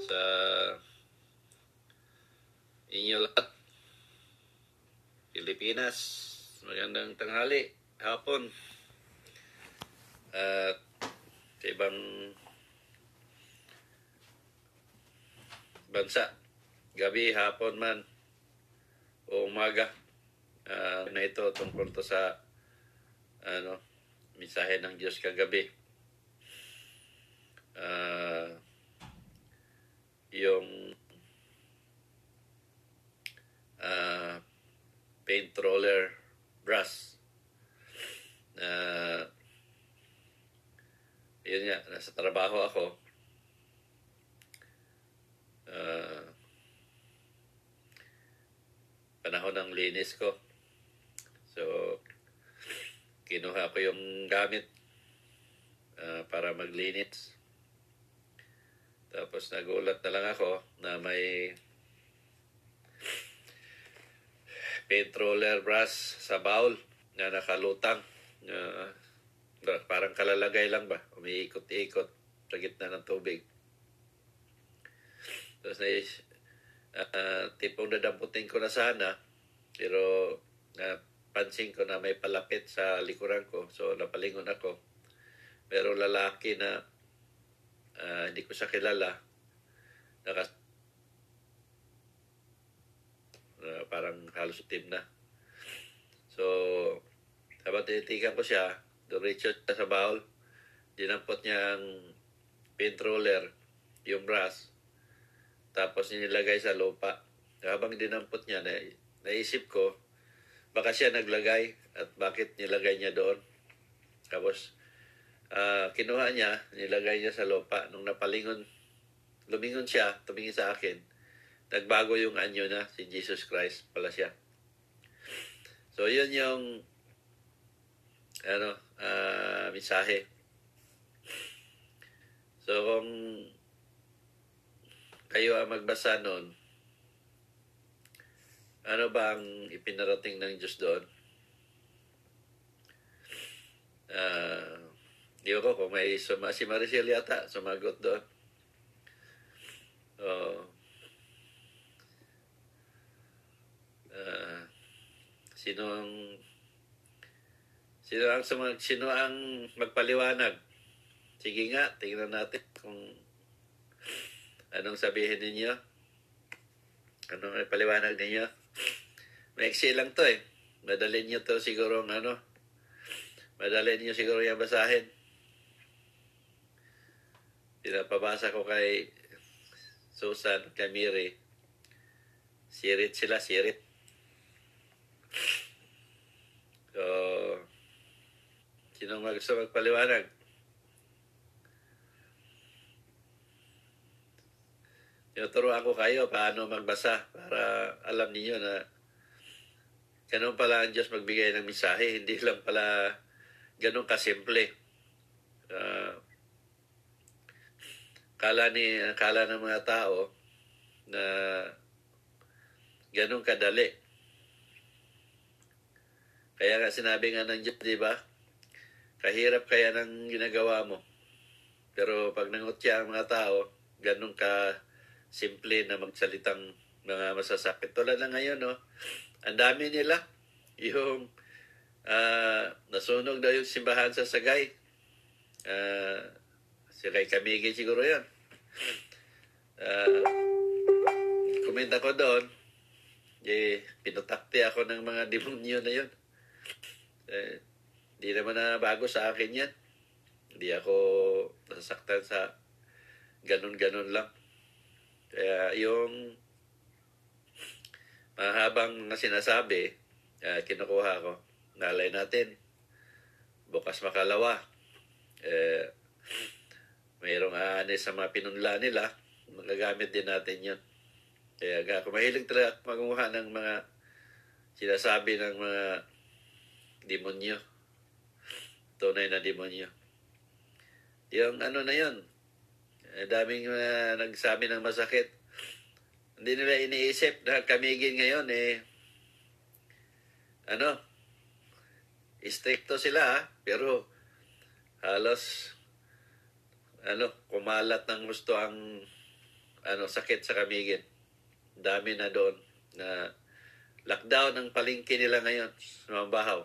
sa inyo lahat. Pilipinas, magandang tanghali, hapon. At sa ibang bansa, gabi, hapon man, o umaga. Ah, na ito tungkol to sa ano, mensahe ng Diyos kagabi. Ah, yung ah, paint roller brush na yun nga, nasa trabaho ako. Ah, panahon ng linis ko. So, kinuha ko yung gamit ah, para maglinis. Tapos nagulat na lang ako na may paint roller brush sa bowl na nakalutang. Uh, parang kalalagay lang ba? Umiikot-ikot sa gitna ng tubig. Tapos na uh, tipong dadamputin ko na sana pero napansin ko na may palapit sa likuran ko so napalingon ako. Pero lalaki na uh, hindi ko siya kilala nakas uh, parang halos team na. So, habang tinitigan ko siya, dumiretso siya sa bowl, dinampot niya ang paint roller, yung brass, tapos nilagay sa lupa. Habang dinampot niya, na, naisip ko, baka siya naglagay at bakit nilagay niya doon. Tapos, uh, kinuha niya, nilagay niya sa lupa. Nung napalingon, lumingon siya, tumingin sa akin, nagbago yung anyo na, si Jesus Christ pala siya. So, yun yung ano, uh, mensahe. So, kung kayo ang magbasa noon, ano ba ang ipinarating ng Diyos doon? Uh, di ko kung may suma, si Maricel yata sumagot doon. Oh. Uh, sino ang sino ang sumag, sino ang magpaliwanag? Sige nga, tingnan natin kung anong sabihin ninyo. Anong paliwanag ninyo? Maiksi lang to eh. Madali nyo to siguro ano. Madali nyo siguro yung basahin. Pinapabasa ko kay Susan, kay Miri. Sirit sila, sirit. So, sino mag gusto magpaliwanag? Tinuturo ako kayo paano magbasa para alam niyo na ganun pala ang Diyos magbigay ng mensahe. Hindi lang pala ganun kasimple. Uh, kala ni kala ng mga tao na ganun kadali. Kaya nga sinabi nga ng Diyos, di ba? Kahirap kaya ng ginagawa mo. Pero pag nangutya ang mga tao, ganun ka simple na magsalitang mga masasakit. Tulad na ngayon, no? Ang dami nila. Yung uh, nasunog daw yung simbahan sa Sagay. Uh, si kay Kamigi siguro yan. Uh, kumenta ko doon. Eh, pinutakti ako ng mga demonyo na yun. Eh, di naman na bago sa akin yan. Hindi ako nasasaktan sa ganun-ganun lang. Kaya yung mahabang na sinasabi, uh, kinukuha ko, nalay natin, bukas makalawa, eh, mayroong aanay sa mga pinunla nila, magagamit din natin yun. Kaya kung mahilig talaga maguha ng mga sinasabi ng mga demonyo, tunay na demonyo. Yung ano na yun, eh, daming uh, nagsabi ng masakit. Hindi nila iniisip na kamigin ngayon eh, ano, stricto sila ha, pero halos ano, kumalat ng gusto ang ano sakit sa kamigin. Dami na doon na lockdown ang palingki nila ngayon sa mga bahaw.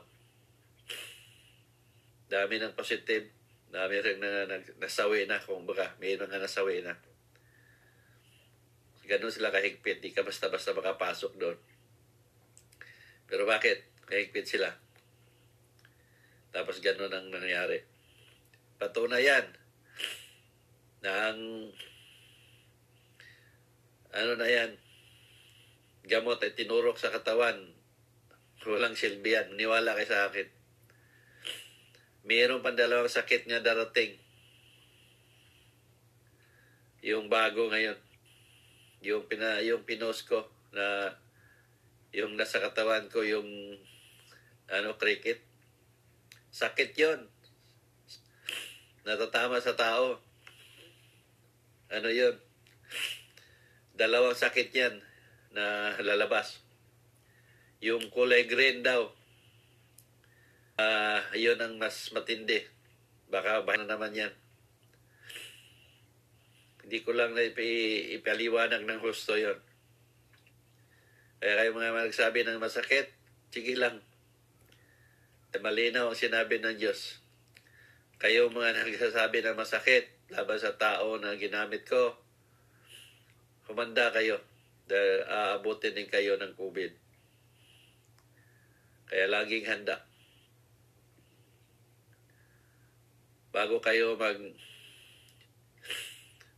Dami ng positive. Dami rin na, na nasawi na kung baka. May mga nasawi na. Ganun sila kahigpit. Di ka basta-basta makapasok doon. Pero bakit? Kahigpit sila. Tapos ganun ang nangyari. Patunayan na ang ano na yan, gamot ay tinurok sa katawan. Walang silbihan. Niwala kay sa akin. Mayroon pang dalawang sakit nga darating. Yung bago ngayon. Yung, pina, yung pinos ko na yung nasa katawan ko yung ano cricket. Sakit yon Natatama sa tao. Ano yun? Dalawang sakit yan na lalabas. Yung kulay green daw, uh, yun ang mas matindi. Baka ba na naman yan. Hindi ko lang ipi, ipaliwanag ng husto yon. Kaya kayo mga nagsabi ng masakit, sige lang. Malinaw ang sinabi ng Diyos. Kayo mga nagsasabi ng masakit laban sa tao na ginamit ko, kumanda kayo dahil aabutin din kayo ng COVID. Kaya laging handa. bago kayo mag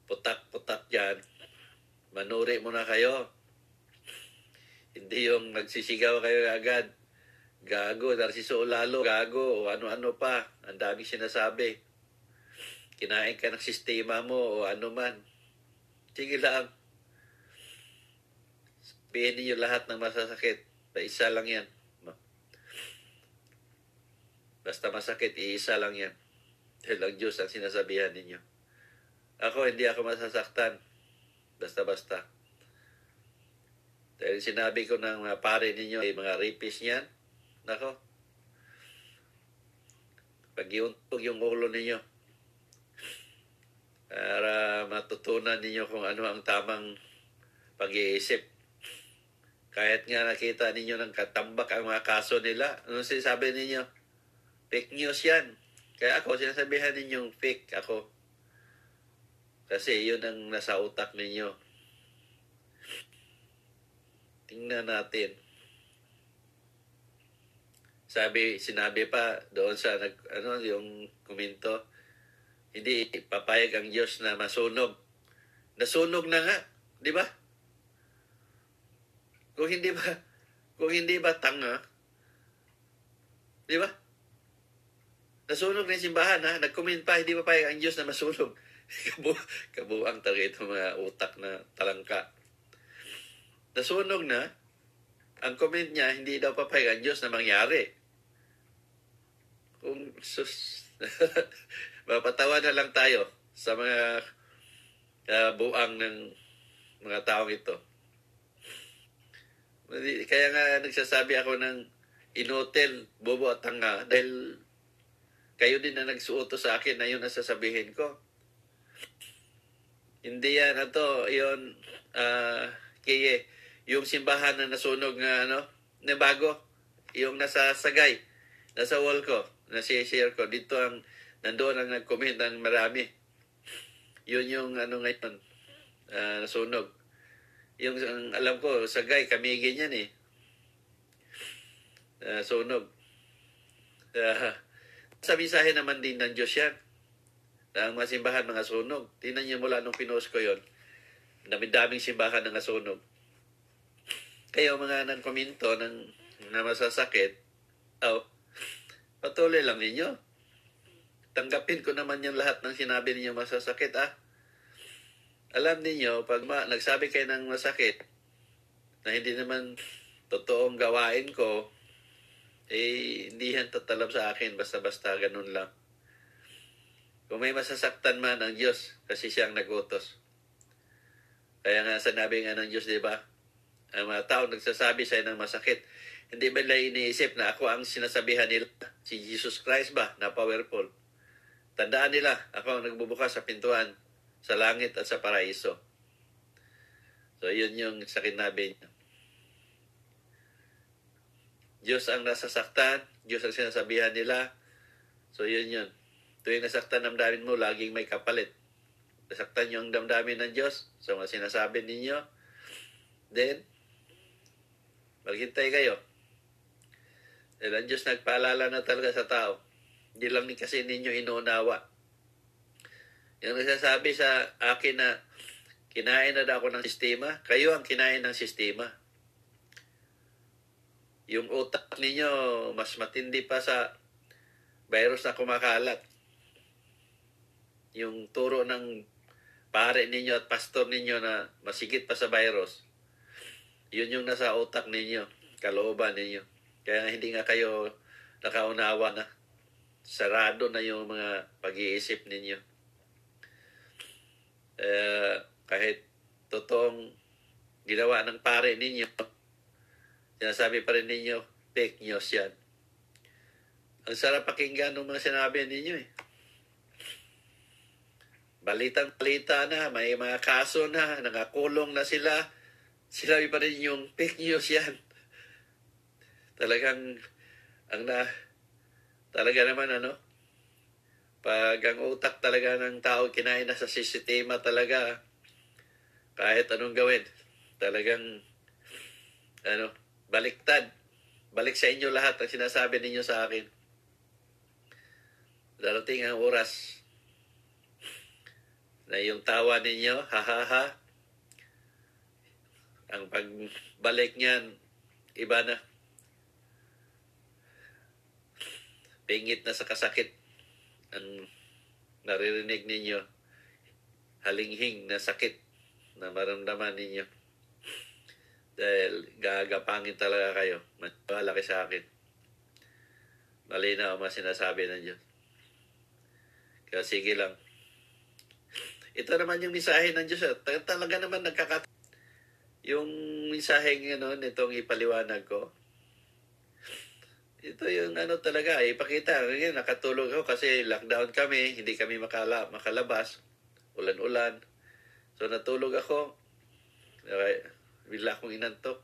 putak-putak dyan, manuri muna kayo. Hindi yung nagsisigaw kayo agad. Gago, Narciso Lalo, gago, ano-ano pa. Ang daming sinasabi. Kinain ka ng sistema mo o ano man. Sige lang. Sabihin niyo lahat ng masasakit. Isa lang yan. Basta masakit, iisa lang yan. Dahil ang Diyos ang sinasabihan ninyo. Ako, hindi ako masasaktan. Basta-basta. Dahil sinabi ko ng mga pare ninyo, ay mga rapist niyan, nako, pag yung ulo ninyo, para matutunan ninyo kung ano ang tamang pag-iisip. Kahit nga nakita ninyo ng katambak ang mga kaso nila, ano sinasabi ninyo? Fake news yan. Kaya ako, sinasabihan ninyong fake ako. Kasi yun ang nasa utak ninyo. Tingnan natin. Sabi, sinabi pa doon sa nag, ano, yung komento, hindi papayag ang Diyos na masunog. Nasunog na nga, di ba? Kung hindi ba, kung hindi ba tanga, di ba? Nasunog na yung simbahan, ha? Nag-comment pa, hindi pa pa ang Diyos na masunog. Kabu kabuang talaga itong mga utak na talangka. Nasunog na, ang comment niya, hindi daw papayag ang Diyos na mangyari. Kung sus, mapatawa na lang tayo sa mga uh, buang ng mga taong ito. Kaya nga nagsasabi ako ng inotel, bobo at tanga dahil kayo din na nagsuoto sa akin na yun ang sasabihin ko. Hindi yan, ato, yun, uh, kiye, yung simbahan na nasunog nga, ano, na bago, yung nasa sagay, nasa wall ko, nasa share ko, dito ang, nandoon ang nag-comment ng marami. Yun yung, ano ngayon, uh, nasunog. Yung, ang, alam ko, sagay, kamigin yan eh. Uh, sunog. Uh, sa mensahe naman din ng Diyos yan. Ang mga simbahan mga sunog. Tingnan niyo mula nung pinost ko yon Dami-daming simbahan ng nasunog. Kayo mga nang komento ng, na masasakit, oh, patuloy lang ninyo. Tanggapin ko naman yung lahat ng sinabi ninyo masasakit, ah. Alam ninyo, pag ma, nagsabi kayo ng masakit, na hindi naman totoong gawain ko, eh, hindi yan tatalab sa akin, basta-basta ganun lang. Kung may masasaktan man ang Diyos, kasi siya ang nagutos. Kaya nga sanabi nga ng Diyos, di ba? Ang mga tao nagsasabi sa'yo ng masakit, hindi ba nila iniisip na ako ang sinasabihan nila? Si Jesus Christ ba, na powerful? Tandaan nila, ako ang nagbubukas sa pintuan sa langit at sa paraiso. So, yun yung sa kinabi niya. Diyos ang nasasaktan, Diyos ang sinasabihan nila. So, yun yun. Tuwing nasaktan ang damdamin mo, laging may kapalit. Nasaktan yung damdamin ng Diyos. So, ang sinasabi ninyo, then, maghintay kayo. Dahil ang Diyos nagpaalala na talaga sa tao. Hindi lang kasi ninyo inuunawa. Yung nagsasabi sa akin na kinain na ako ng sistema, kayo ang kinain ng sistema. Yung utak ninyo mas matindi pa sa virus na kumakalat. Yung turo ng pare ninyo at pastor ninyo na masigit pa sa virus, yun yung nasa utak ninyo, kalooban ninyo. Kaya hindi nga kayo nakaunawa na. Sarado na yung mga pag-iisip ninyo eh, kahit totoong ginawa ng pare ninyo, sinasabi pa rin ninyo, fake news yan. Ang sarap pakinggan ng mga sinabi ninyo eh. Balitang balita na, may mga kaso na, nakakulong na sila. Sinabi pa rin yung fake news yan. Talagang, ang na, talaga naman ano, pag ang utak talaga ng tao kinain na sa sistema talaga, kahit anong gawin, talagang, ano, baliktad. Balik sa inyo lahat ang sinasabi ninyo sa akin. Darating ang oras na yung tawa ninyo, ha ha ha, ang pagbalik niyan, iba na. Pingit na sa kasakit ang naririnig ninyo, halinghing na sakit na maramdaman ninyo. Dahil gagapangin talaga kayo. Malaki sa akin. Malinaw ang mga sinasabi ng Diyos. Kaya sige lang. Ito naman yung misahe ng Diyos. Talaga naman nagkakat... Yung misahe ano, nitong ipaliwanag ko, ito yung ano talaga, ipakita. Ngayon, nakatulog ako kasi lockdown kami, hindi kami makala, makalabas. Ulan-ulan. So, natulog ako. Okay, bigla akong inantok.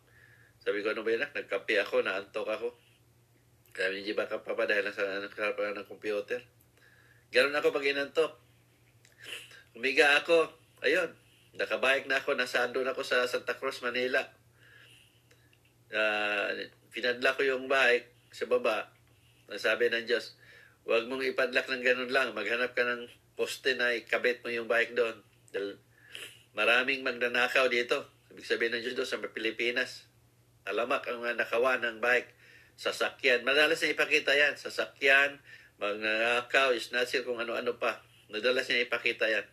Sabi ko, ano ba yun? Nagkape ako, naantok ako. Kaya hindi ba ka pa pa dahil nasa nakarapan ng computer. Ganun ako pag inantok. Umiga ako. Ayun. Nakabayag na ako. Nasaan ako sa Santa Cruz, Manila. Uh, pinadla ko yung bike sa baba, ang sabi ng Diyos, huwag mong ipadlak ng ganun lang. Maghanap ka ng poste na ikabit mo yung bike doon. Dahil maraming magnanakaw dito. Ibig sabihin ng Diyos doon sa Pilipinas. Alamak ang nakawa ng bike. Sasakyan. Madalas na ipakita yan. Sasakyan, magnanakaw, isnasir, kung ano-ano pa. Madalas niya ipakita yan.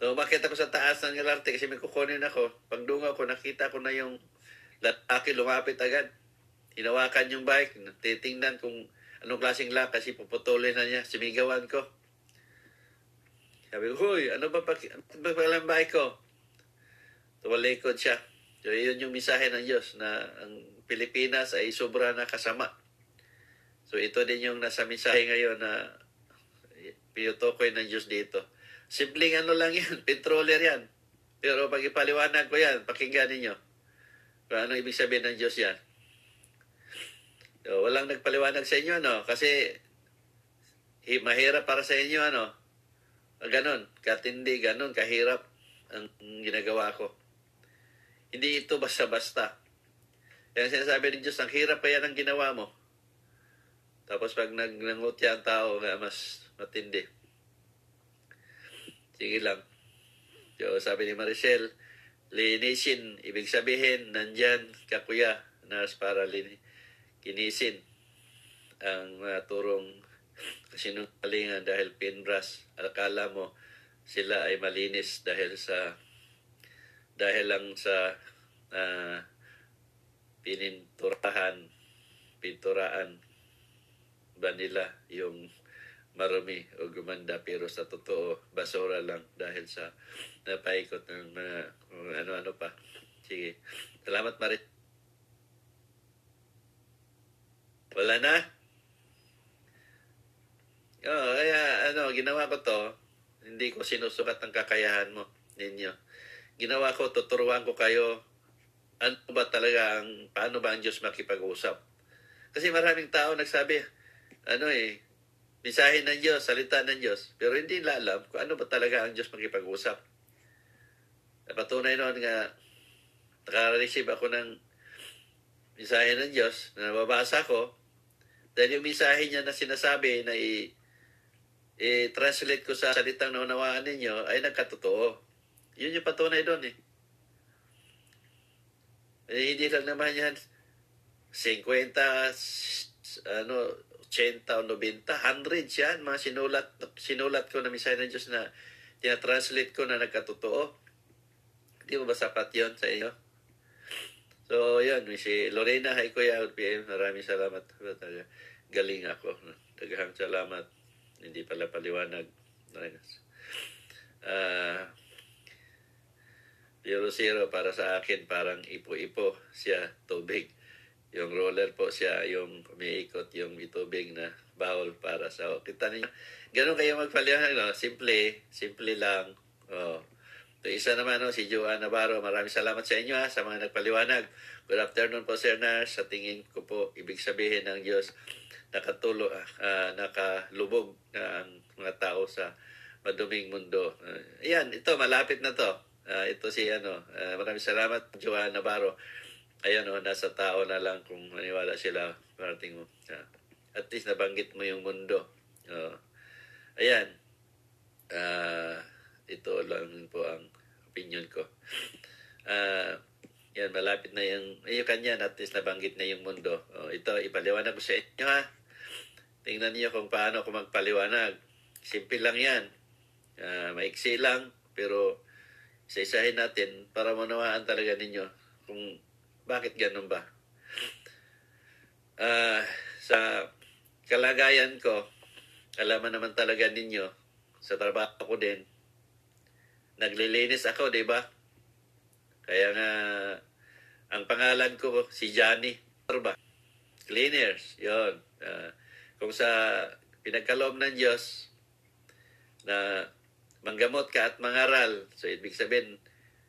So, makita ko sa taas ng LRT kasi may kukunin ako. Pagdunga ko, nakita ko na yung lalaki lumapit agad. Hinawakan yung bike, titingnan kung anong klaseng lock kasi puputulin na niya. Sumigawan ko. Sabi ko, Huy, ano ba ano ba palang bike ko? Tuwalikod siya. So, yun yung misahe ng Diyos na ang Pilipinas ay sobra na kasama. So, ito din yung nasa misahe ngayon na pinutukoy ng Diyos dito. Simpleng ano lang yan, petroler yan. Pero pag ipaliwanag ko yan, pakinggan ninyo. Kung ano ibig sabihin ng Diyos yan. So, walang nagpaliwanag sa inyo, no? Kasi mahirap para sa inyo, ano? Ganon, katindi, ganon, kahirap ang ginagawa ko. Hindi ito basta-basta. Yan sinasabi ng Diyos, ang hirap pa yan ang ginawa mo. Tapos pag nagnangutya ang tao, mas matindi. Sige lang. So, sabi ni Maricel, linisin, ibig sabihin, nandyan, kakuya, nurse para linisin kinisin ang uh, turong kasinungalingan dahil pinbras. Akala mo sila ay malinis dahil sa dahil lang sa uh, pininturahan, pinturaan ba nila yung marumi o gumanda pero sa totoo basura lang dahil sa napaikot ng mga uh, ano-ano pa. Sige. Salamat Marit. Wala na? Oo, kaya ano, ginawa ko to, hindi ko sinusukat ang kakayahan mo ninyo. ginawa ko, tuturuan ko kayo ano ba talaga ang, paano ba ang Diyos makipag-usap. Kasi maraming tao nagsabi, ano eh, mensahe ng Diyos, salita ng Diyos, pero hindi nila alam kung ano ba talaga ang Diyos makipag-usap. Napatunay noon nga, naka-receive ako ng mensahe ng Diyos na nababasa ko, dahil yung mensahe niya na sinasabi na i- i-translate ko sa salitang naunawaan ninyo ay nagkatotoo. Yun yung patunay doon eh. Eh, hindi lang naman yan 50, s- ano, 80 o 90, 100 yan, mga sinulat, sinulat ko na mensahe ng Diyos na tinatranslate ko na nagkatotoo. Hindi mo ba sapat yon sa iyo? So, yun, si Lorena, hi Kuya LPM, maraming salamat. Galing ako. Daghang salamat. Hindi pala paliwanag. Ah, Zero Zero para sa akin parang ipo-ipo siya tubig. Yung roller po siya yung umiikot yung itubig na bawal para sa kita niyo. Ganun kayo magpaliwanag, no? Simple, simple lang. Oh. So, isa naman, no, si Joanne Navarro, maraming salamat sa inyo ha, sa mga nagpaliwanag. Good afternoon po, Sir Nars. Sa tingin ko po, ibig sabihin ng Diyos, nakatulo, ah, nakalubog na ang mga tao sa maduming mundo. Uh, ayan, ito, malapit na to. Ah, ito si, ano, ah, maraming salamat, Joanne Navarro. Ayan, oh, nasa tao na lang kung maniwala sila, parating mo. Ah, at least nabanggit mo yung mundo. Oh. ayan. Ah, ito lang po ang opinion ko. Ah, yan, malapit na yung, yung kanya, at least nabanggit na yung mundo. Oh, ito, ipaliwanag ko sa inyo ha. Tingnan niyo kung paano ako magpaliwanag. Simple lang yan. Ah, maiksi lang, pero isa-isahin natin para manawaan talaga ninyo kung bakit ganun ba. Ah, sa kalagayan ko, alaman naman talaga ninyo, sa trabaho ko din, naglilinis ako, di ba? Kaya nga, ang pangalan ko, si Johnny. Ba? Cleaners, yon. Ah, kung sa pinagkaloob ng Diyos, na manggamot ka at mangaral, so ibig sabihin,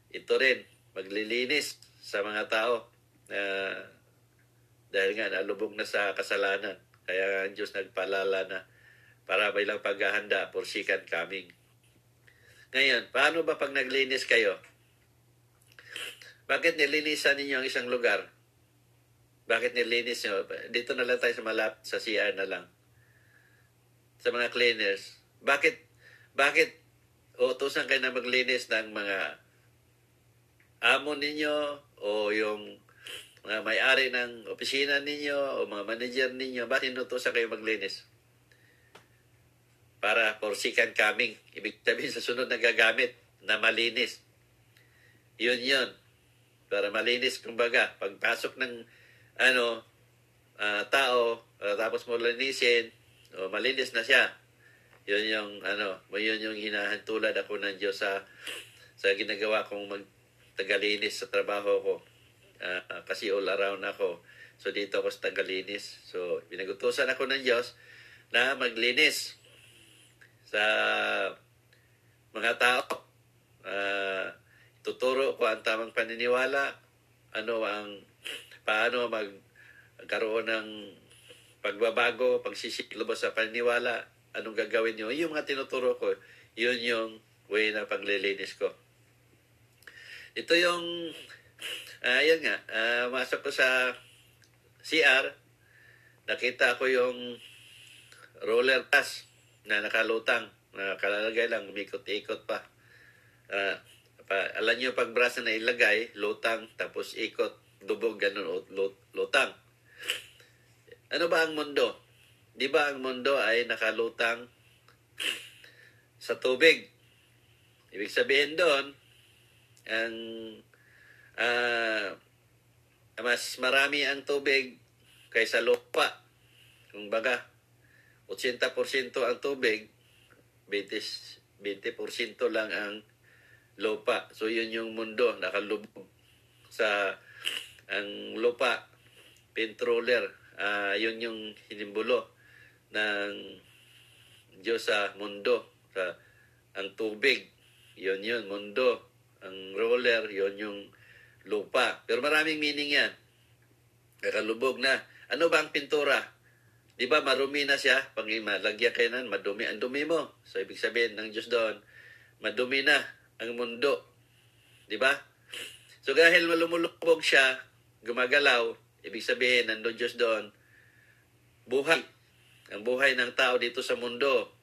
ito rin, maglilinis sa mga tao na dahil nga nalubog na sa kasalanan. Kaya ang Diyos nagpalala na para may lang paghahanda for second coming. Ngayon, paano ba pag naglinis kayo? Bakit nilinisan ninyo ang isang lugar? Bakit nilinis nyo? Dito na lang tayo sa malap, sa CR na lang. Sa mga cleaners. Bakit, bakit utusan kayo na maglinis ng mga amo ninyo o yung mga may-ari ng opisina ninyo o mga manager ninyo, bakit inutusan kayo maglinis? Para for second coming. Ibig sabihin sa sunod na gagamit na malinis. Yun yun. Para malinis, kumbaga, pagpasok ng ano, ah, tao, ah, tapos mo linisin, o malinis na siya. Yun yung, ano, yun yung hinahantulad ako ng Diyos sa, sa ginagawa kong magtagalinis sa trabaho ko. Ah, kasi all around ako. So dito ako sa tagalinis. So pinagutusan ako ng Diyos na maglinis sa mga tao. Ah, tuturo ko ang tamang paniniwala, ano ang paano magkaroon ng pagbabago, pagsisiklobo sa paniniwala, anong gagawin nyo. Yung mga tinuturo ko, yun yung way na paglilinis ko. Ito yung, yan nga, ah, masok ko sa CR, nakita ko yung roller bus na nakalutang, nakalalagay lang, umikot-ikot pa. Ah, pa alam nyo, pag braso na ilagay, lutang, tapos ikot, dubog, ganun, lut- lutang. Ano ba ang mundo? Di ba ang mundo ay nakalutang sa tubig? Ibig sabihin doon, ang ah, mas marami ang tubig kaysa lupa. Kung baga, 80% ang tubig, 20, 20% lang ang lupa. So yun yung mundo, nakalubog sa ang lupa, petroleer, ah yun yung hinimbulo ng Diyos sa mundo, sa ang tubig, yun yun, mundo, Ang roller, yon yung lupa. Pero maraming meaning yan. Nakalubog na. Ano ba ang pintura? Di ba marumi na siya? Pag malagyan kayo nan, madumi. Ang dumi mo. So, ibig sabihin ng Diyos doon, madumi na ang mundo. Di ba? So, dahil malumulubog siya, gumagalaw, ibig sabihin, nandun Diyos doon, buhay. Ang buhay ng tao dito sa mundo.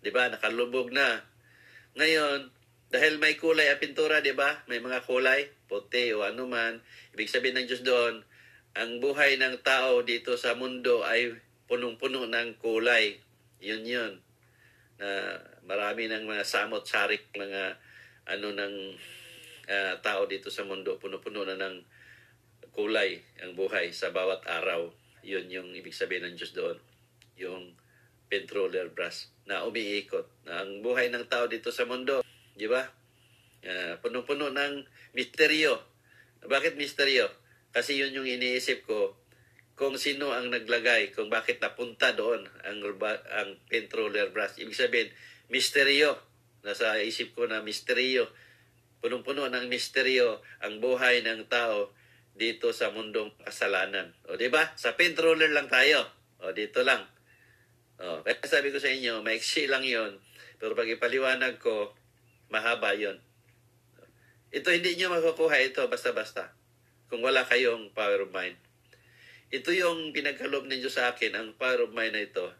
Di ba? Nakalubog na. Ngayon, dahil may kulay ang pintura, di ba? May mga kulay, puti o anuman. Ibig sabihin ng Diyos doon, ang buhay ng tao dito sa mundo ay punong-puno ng kulay. Yun yun. Na marami ng mga samot-sarik, mga ano ng ah, tao dito sa mundo, puno-puno na ng kulay ang buhay sa bawat araw. Yun yung ibig sabihin ng Diyos doon. Yung petroleum brush na umiikot. Ang buhay ng tao dito sa mundo, di ba? Ah, puno-puno ng misteryo. Bakit misteryo? Kasi yun yung iniisip ko kung sino ang naglagay, kung bakit napunta doon ang, ang petroleum brush. Ibig sabihin, misteryo. Nasa isip ko na misteryo. Punong-puno ng misteryo ang buhay ng tao dito sa mundong kasalanan. O di ba? Sa petroleum lang tayo. O dito lang. O, kaya sabi ko sa inyo, maiksi lang yon Pero pag ipaliwanag ko, mahaba yon Ito hindi nyo makukuha ito basta-basta kung wala kayong power of mind. Ito yung pinagkaloob ng Diyos sa akin, ang power of mind na ito,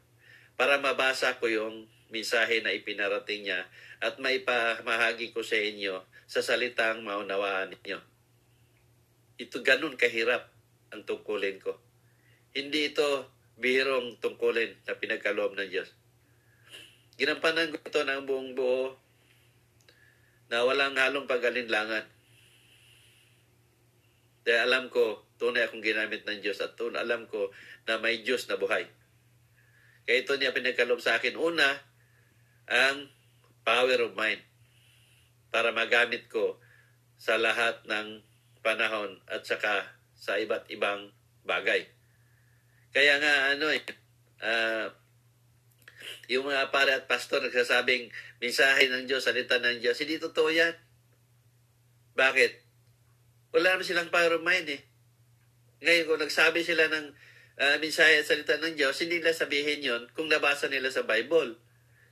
para mabasa ko yung mensahe na ipinarating niya at maipamahagi ko sa inyo sa salitang maunawaan ninyo. Ito ganun kahirap ang tungkulin ko. Hindi ito bihirong tungkulin na pinagkaloob ng Diyos. Ginampanan ko ito ng buong buo na walang halong pagalinlangan. Dahil alam ko, tunay akong ginamit ng Diyos at tunay alam ko na may Diyos na buhay. Kaya ito niya pinagkaloob sa akin. Una, ang power of mind para magamit ko sa lahat ng panahon at saka sa iba't ibang bagay. Kaya nga ano eh, ah, yung mga pare at pastor nagsasabing mensahe ng Diyos, salita ng Diyos, hindi totoo yan. Bakit? Wala naman silang power of mind eh. Ngayon, kung nagsabi sila ng ah, mensahe at salita ng Diyos, hindi nila sabihin yon kung nabasa nila sa Bible.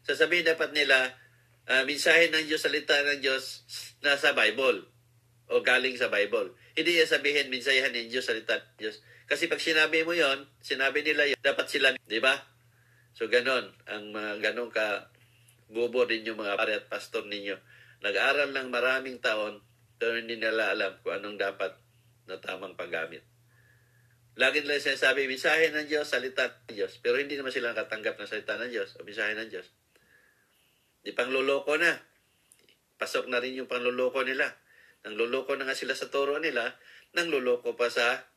Sasabihin dapat nila, ah, mensahe ng Diyos, salita ng Diyos, nasa Bible o galing sa Bible. Hindi yan sabihin, mensahe ng Diyos, salita ng Diyos. Kasi pag sinabi mo yon, sinabi nila yun, dapat sila, di ba? So, ganon. Ang mga ganon ka, bubo din yung mga pare at pastor ninyo. Nag-aral ng maraming taon, pero hindi nila alam kung anong dapat na tamang paggamit. Lagi nila sinasabi, mensahe ng Diyos, salita ng Diyos. Pero hindi naman sila katanggap ng salita ng Diyos o mensahe ng Diyos. Di pangluloko na. Pasok na rin yung pangluloko nila. Nang luloko na nga sila sa turo nila, nang luloko pa sa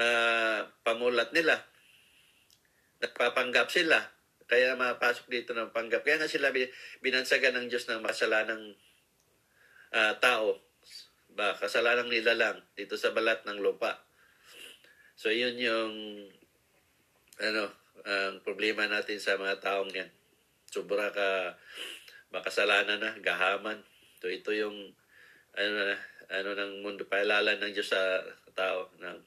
ah, pamulat nila. Nagpapanggap sila. Kaya mapasok dito ng panggap. Kaya nga sila bin- binansagan ng Diyos ng masalanang ah, tao. Ba, kasalanang nila lang dito sa balat ng lupa. So, yun yung ano, ang problema natin sa mga taong yan. Sobra ka makasalanan na, gahaman. So, ito yung ano, na- ano ng mundo, paalala ng Diyos sa tao. Ng,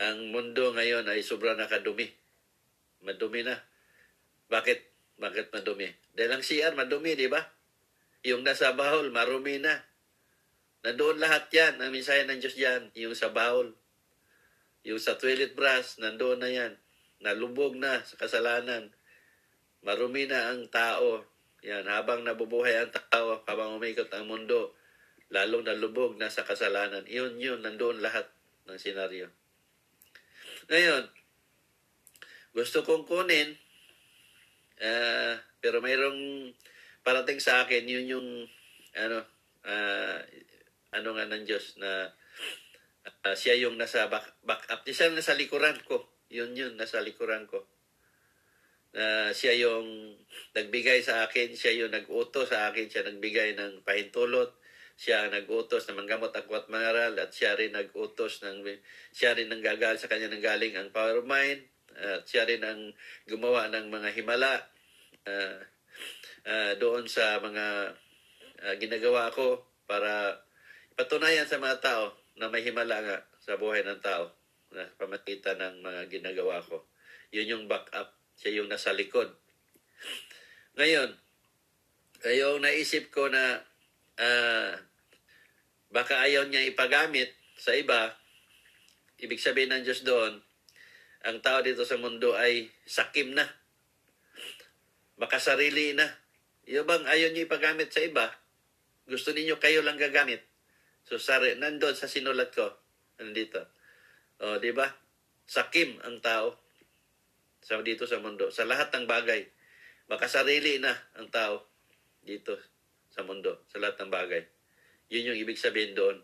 ang mundo ngayon ay sobrang nakadumi. Madumi na. Bakit? Bakit madumi? Dahil ang CR madumi, di ba? Yung nasa bahol, marumi na. Nandoon lahat yan. Ang mensahe ng Diyos yan. Yung sa bahol. Yung sa toilet brush, nandoon na yan. Nalubog na sa kasalanan. Marumi na ang tao. Yan, habang nabubuhay ang tao, habang umikot ang mundo, lalong nalubog na sa kasalanan. Yun, yun, nandoon lahat ng senaryo. Ngayon, gusto kong kunin, ah, pero mayroong parating sa akin, yun yung, ano, ah, ano nga ng Diyos na ah, siya yung nasa back, back up. Siya yung nasa likuran ko. Yun yun, nasa likuran ko. Na siya yung nagbigay sa akin, siya yung nag-utos sa akin, siya nagbigay ng pahintulot, siya ang nag-utos na manggamot ako at mangaral, at siya rin nag-utos ng, siya rin ang gagal sa kanya nang galing ang power of mind, at siya rin ang gumawa ng mga himala, ah, ah, doon sa mga ah, ginagawa ko para ipatunayan sa mga tao na may himala nga sa buhay ng tao na pamagitan ng mga ginagawa ko. Yun yung backup. Siya yung nasa likod. Ngayon, yung naisip ko na ah, baka ayaw niya ipagamit sa iba, ibig sabihin ng Diyos doon, ang tao dito sa mundo ay sakim na. Makasarili na. Yung bang ayaw niyo ipagamit sa iba, gusto ninyo kayo lang gagamit. So, sari, nandun sa sinulat ko. Nandito. O, di ba? Sakim ang tao sa dito sa mundo. Sa lahat ng bagay. Makasarili na ang tao dito sa mundo. Sa lahat ng bagay. Yun yung ibig sabihin doon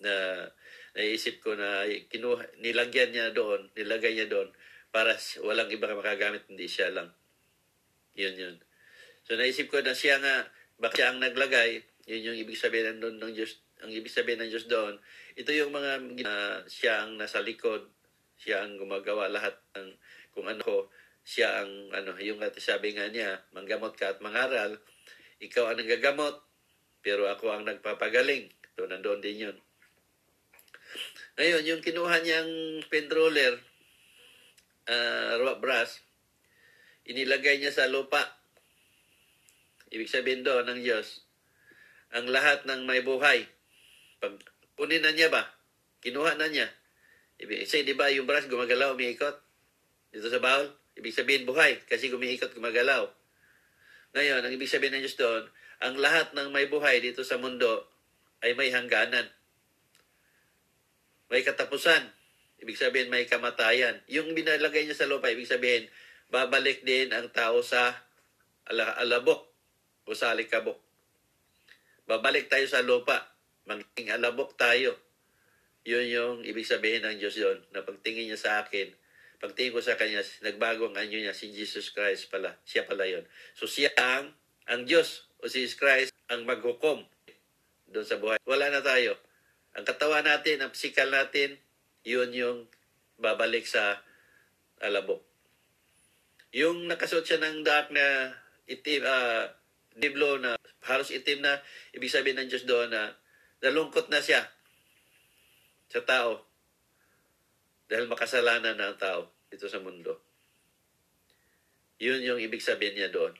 na naisip ko na kinuha, nilagyan niya doon, nilagay niya doon para walang iba makagamit, hindi siya lang. Yun yun. So naisip ko na siya nga, baka siya ang naglagay, yun yung ibig sabihin doon ng Diyos, ang ibig sabihin ng Diyos doon, ito yung mga uh, siya ang nasa likod, siya ang gumagawa lahat ng kung ano ko, siya ang ano, yung sabi nga niya, manggamot ka at mangaral, ikaw ang nagagamot, pero ako ang nagpapagaling. So, nandoon din yun. Ngayon, yung kinuha niyang pen roller, uh, brass, inilagay niya sa lupa. Ibig sabihin doon ng Diyos, ang lahat ng may buhay, pag kunin na niya ba, kinuha na niya. Ibig sabihin, di ba yung brass gumagalaw, umiikot? Dito sa bawal, ibig sabihin buhay, kasi gumiikot, gumagalaw. Ngayon, ang ibig sabihin ng Diyos doon, ang lahat ng may buhay dito sa mundo ay may hangganan. May katapusan. Ibig sabihin, may kamatayan. Yung binalagay niya sa lupa, ibig sabihin, babalik din ang tao sa ala alabok o sa alikabok. Babalik tayo sa lupa. Maging alabok tayo. Yun yung ibig sabihin ng Diyos yun, na pagtingin niya sa akin, pagtingin ko sa kanya, nagbago ang anyo niya, si Jesus Christ pala. Siya pala yon. So siya ang, ang Diyos o si Jesus Christ ang maghukom doon sa buhay. Wala na tayo. Ang katawan natin, ang physical natin, yun yung babalik sa alabok. Yung nakasuot siya ng dark na itim, uh, diblo na halos itim na, ibig sabihin ng Diyos doon na nalungkot na siya sa tao dahil makasalanan na ang tao dito sa mundo. Yun yung ibig sabihin niya doon.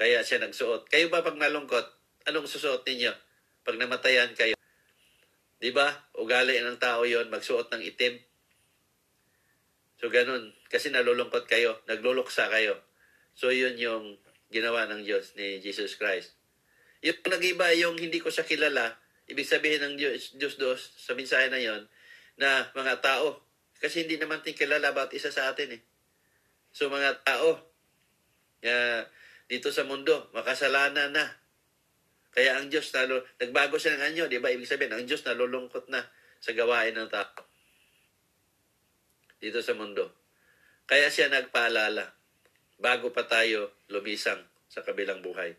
Kaya siya nagsuot. Kayo ba pag nalungkot, anong susuot ninyo? Pag namatayan kayo. Di ba? Ugali ng tao yon magsuot ng itim. So ganun. Kasi nalulungkot kayo. Nagluluksa kayo. So yun yung ginawa ng Diyos ni Jesus Christ. Yung nag-iba, yung hindi ko siya kilala, ibig sabihin ng Diyos, Diyos dos sa mensahe na yon na mga tao, kasi hindi naman tin kilala about isa sa atin eh. So mga tao, uh, dito sa mundo, makasalanan na. Kaya ang Diyos, nalo, nagbago siya ng anyo, di ba? Ibig sabihin, ang Diyos nalulungkot na sa gawain ng tao. Dito sa mundo. Kaya siya nagpaalala, bago pa tayo lumisang sa kabilang buhay.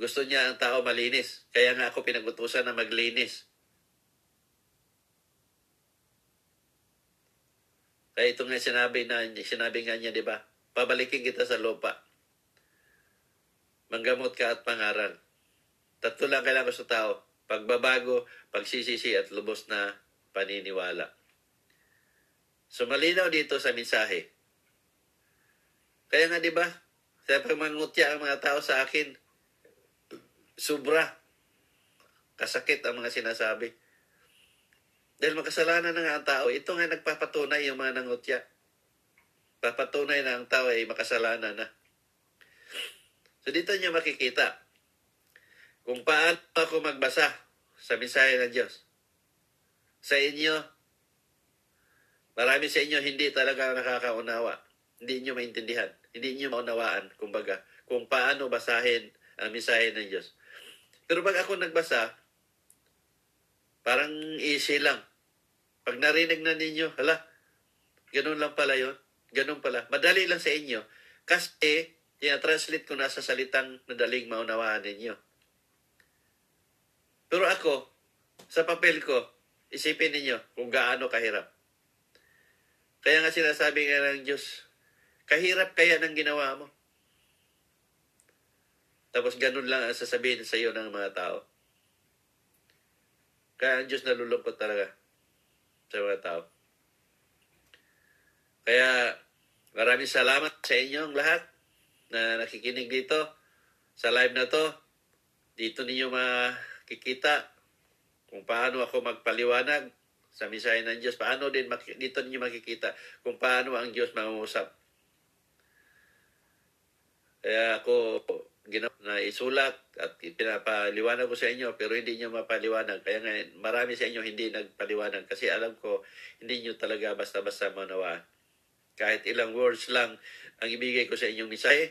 Gusto niya ang tao malinis. Kaya nga ako pinagutusan na maglinis. Kaya ito nga sinabi, na, sinabi nga niya, di ba? Pabalikin kita sa lupa. Manggamot ka at pangaral. Tatlo lang kailangan sa tao. Pagbabago, pagsisisi at lubos na paniniwala. So malinaw dito sa mensahe. Kaya nga 'di ba? Sa pagmangutya ang mga tao sa akin, sobra kasakit ang mga sinasabi. Dahil makasalanan na nga ang tao, ito nga nagpapatunay yung mga nangutya. Papatunay na ang tao ay makasalanan na. So dito niyo makikita kung paano ako magbasa sa mensahe ng Diyos. Sa inyo, marami sa inyo hindi talaga nakakaunawa. Hindi niyo maintindihan. Hindi niyo maunawaan, kumbaga, kung paano basahin ang mensahe ng Diyos. Pero pag ako nagbasa, parang easy lang. Pag narinig na ninyo, hala, ganun lang pala yon Ganun pala. Madali lang sa inyo. Kasi Tina-translate ko na sa salitang nadaling maunawaan ninyo. Pero ako, sa papel ko, isipin ninyo kung gaano kahirap. Kaya nga sinasabi nga ng Diyos, kahirap kaya ng ginawa mo. Tapos ganun lang ang sasabihin sa iyo ng mga tao. Kaya ang Diyos nalulungkot talaga sa mga tao. Kaya maraming salamat sa inyong lahat na nakikinig dito sa live na to. Dito ninyo makikita kung paano ako magpaliwanag sa misahe ng Diyos. Paano din dito ninyo makikita kung paano ang Diyos mangungusap. Kaya ako ginawa na isulat at pinapaliwanag ko sa inyo pero hindi nyo mapaliwanag. Kaya nga marami sa inyo hindi nagpaliwanag kasi alam ko hindi nyo talaga basta-basta manawaan. Kahit ilang words lang ang ibigay ko sa inyong misahe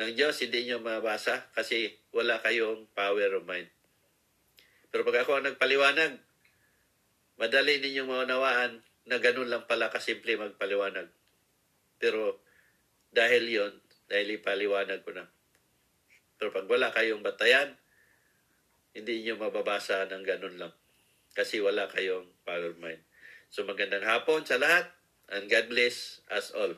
ng Diyos, hindi nyo mabasa kasi wala kayong power of mind. Pero pag ako ang nagpaliwanag, madali ninyong maunawaan na ganun lang pala kasimple magpaliwanag. Pero dahil yon dahil ipaliwanag ko na. Pero pag wala kayong batayan, hindi nyo mababasa ng ganun lang. Kasi wala kayong power mind. So magandang hapon sa lahat and God bless us all.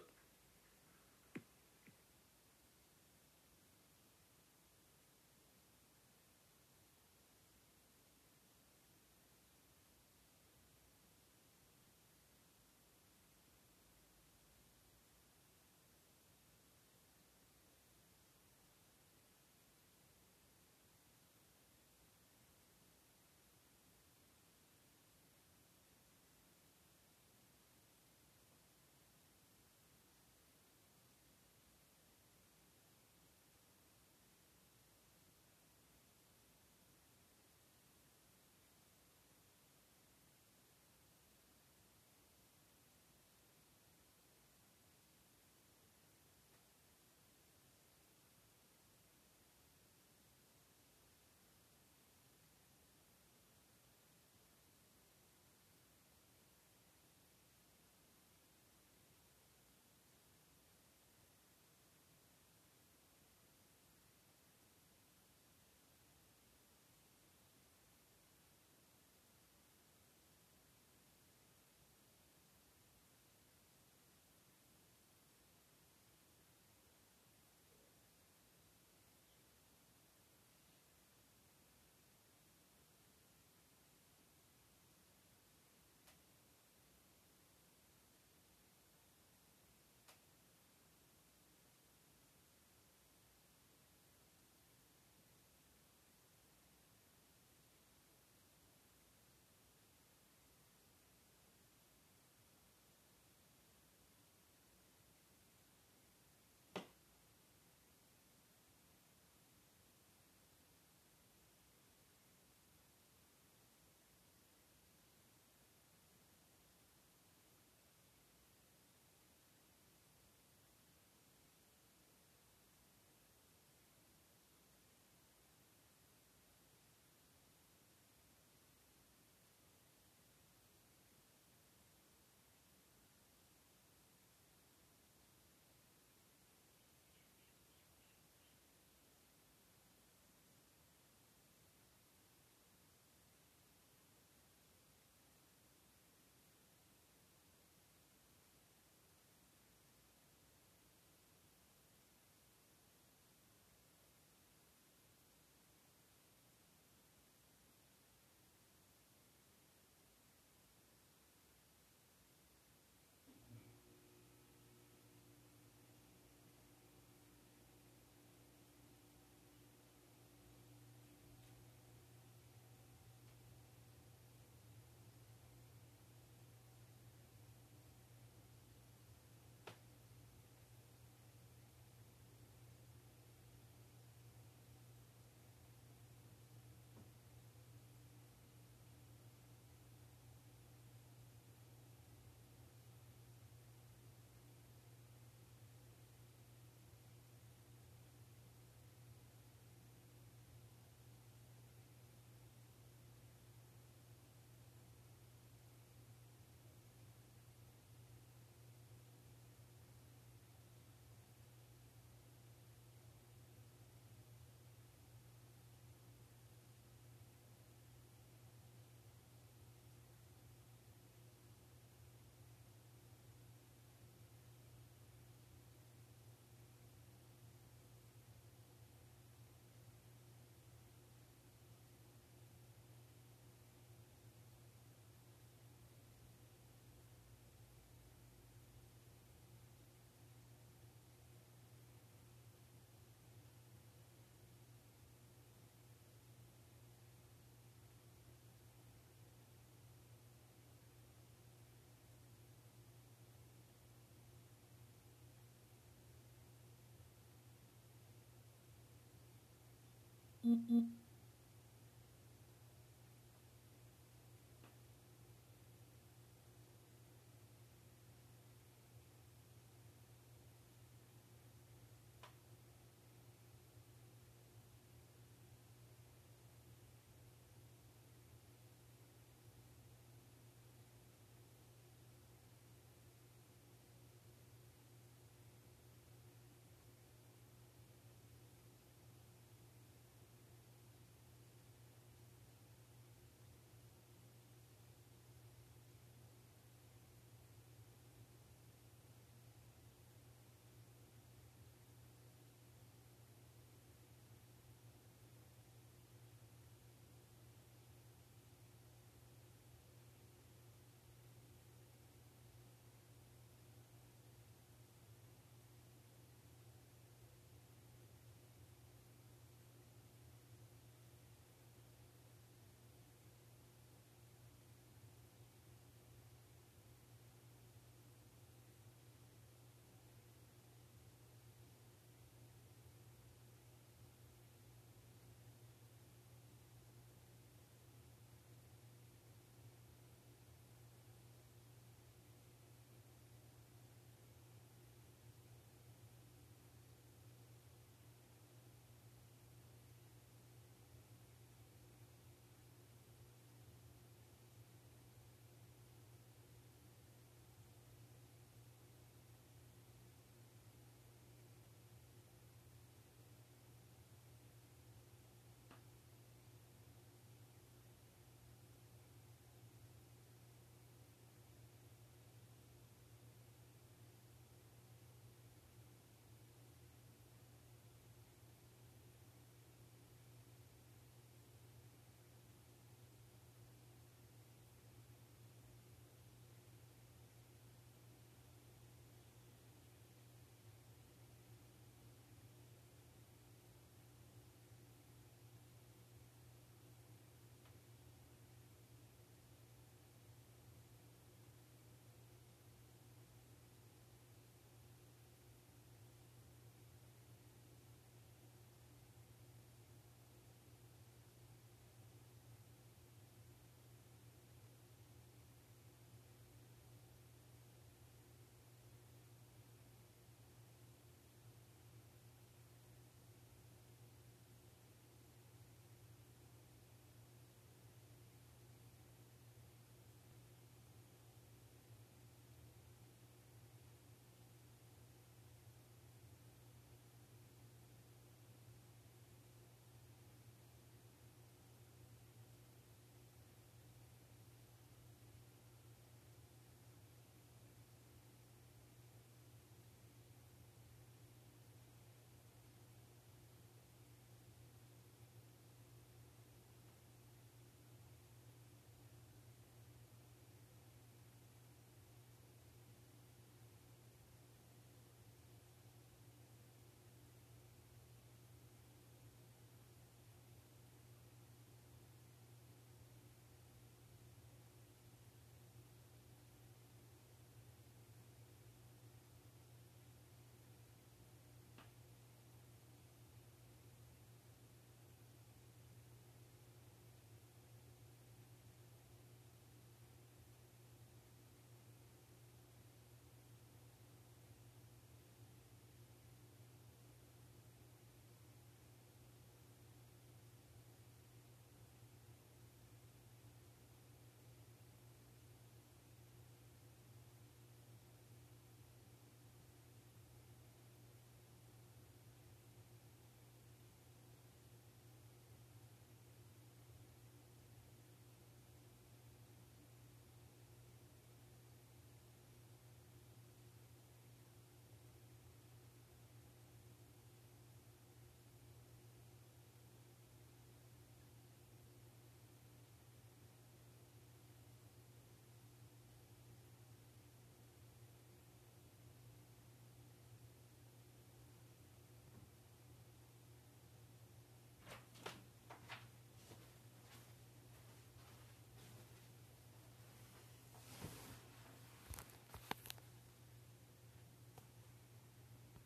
Mm-hmm.